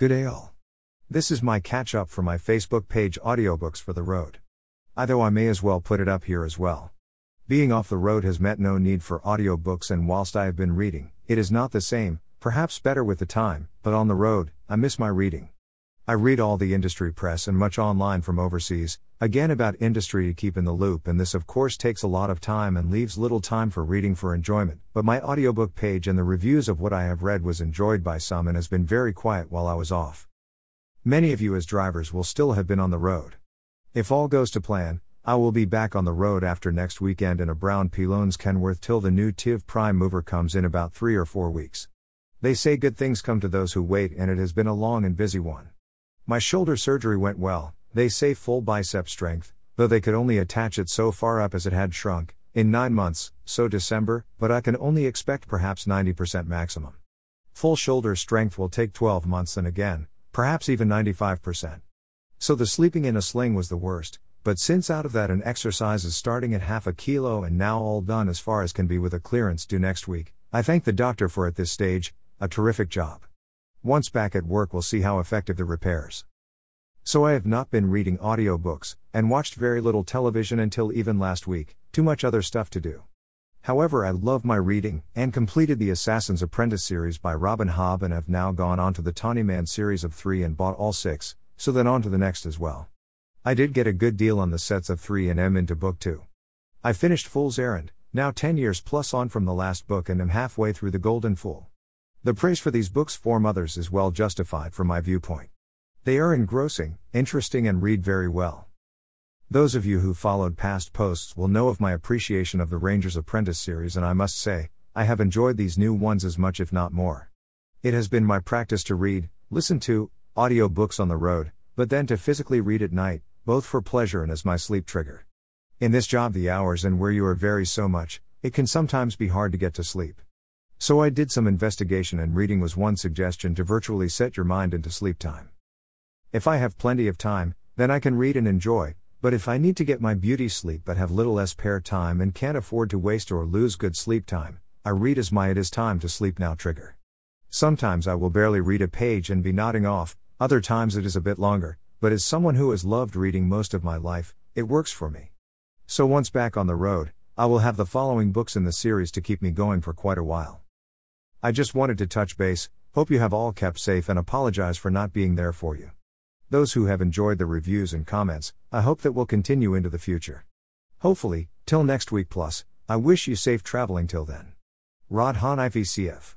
Good all. This is my catch up for my Facebook page Audiobooks for the Road. I though I may as well put it up here as well. Being off the road has meant no need for audiobooks and whilst I have been reading, it is not the same, perhaps better with the time, but on the road, I miss my reading. I read all the industry press and much online from overseas, again about industry to keep in the loop, and this of course takes a lot of time and leaves little time for reading for enjoyment. But my audiobook page and the reviews of what I have read was enjoyed by some and has been very quiet while I was off. Many of you as drivers will still have been on the road. If all goes to plan, I will be back on the road after next weekend in a brown Pilones Kenworth till the new TIV Prime mover comes in about three or four weeks. They say good things come to those who wait, and it has been a long and busy one. My shoulder surgery went well, they say full bicep strength, though they could only attach it so far up as it had shrunk, in 9 months, so December, but I can only expect perhaps 90% maximum. Full shoulder strength will take 12 months and again, perhaps even 95%. So the sleeping in a sling was the worst, but since out of that an exercise is starting at half a kilo and now all done as far as can be with a clearance due next week, I thank the doctor for at this stage, a terrific job. Once back at work, we'll see how effective the repairs. So I have not been reading audiobooks, and watched very little television until even last week, too much other stuff to do. However, I love my reading, and completed the Assassin's Apprentice series by Robin Hobb and have now gone on to the Tawny Man series of three and bought all six, so then on to the next as well. I did get a good deal on the sets of 3 and am into book 2. I finished Fool's Errand, now 10 years plus on from the last book and am halfway through The Golden Fool. The praise for these books form others is well justified from my viewpoint. They are engrossing, interesting, and read very well. Those of you who followed past posts will know of my appreciation of the Ranger's Apprentice series, and I must say, I have enjoyed these new ones as much, if not more. It has been my practice to read, listen to, audio books on the road, but then to physically read at night, both for pleasure and as my sleep trigger. In this job, the hours and where you are vary so much, it can sometimes be hard to get to sleep. So I did some investigation and reading was one suggestion to virtually set your mind into sleep time. If I have plenty of time, then I can read and enjoy, but if I need to get my beauty sleep but have little spare time and can't afford to waste or lose good sleep time, I read as my it is time to sleep now trigger. Sometimes I will barely read a page and be nodding off, other times it is a bit longer, but as someone who has loved reading most of my life, it works for me. So once back on the road, I will have the following books in the series to keep me going for quite a while. I just wanted to touch base, hope you have all kept safe and apologize for not being there for you. Those who have enjoyed the reviews and comments, I hope that will continue into the future. Hopefully, till next week plus, I wish you safe traveling till then. Rod Han IVCF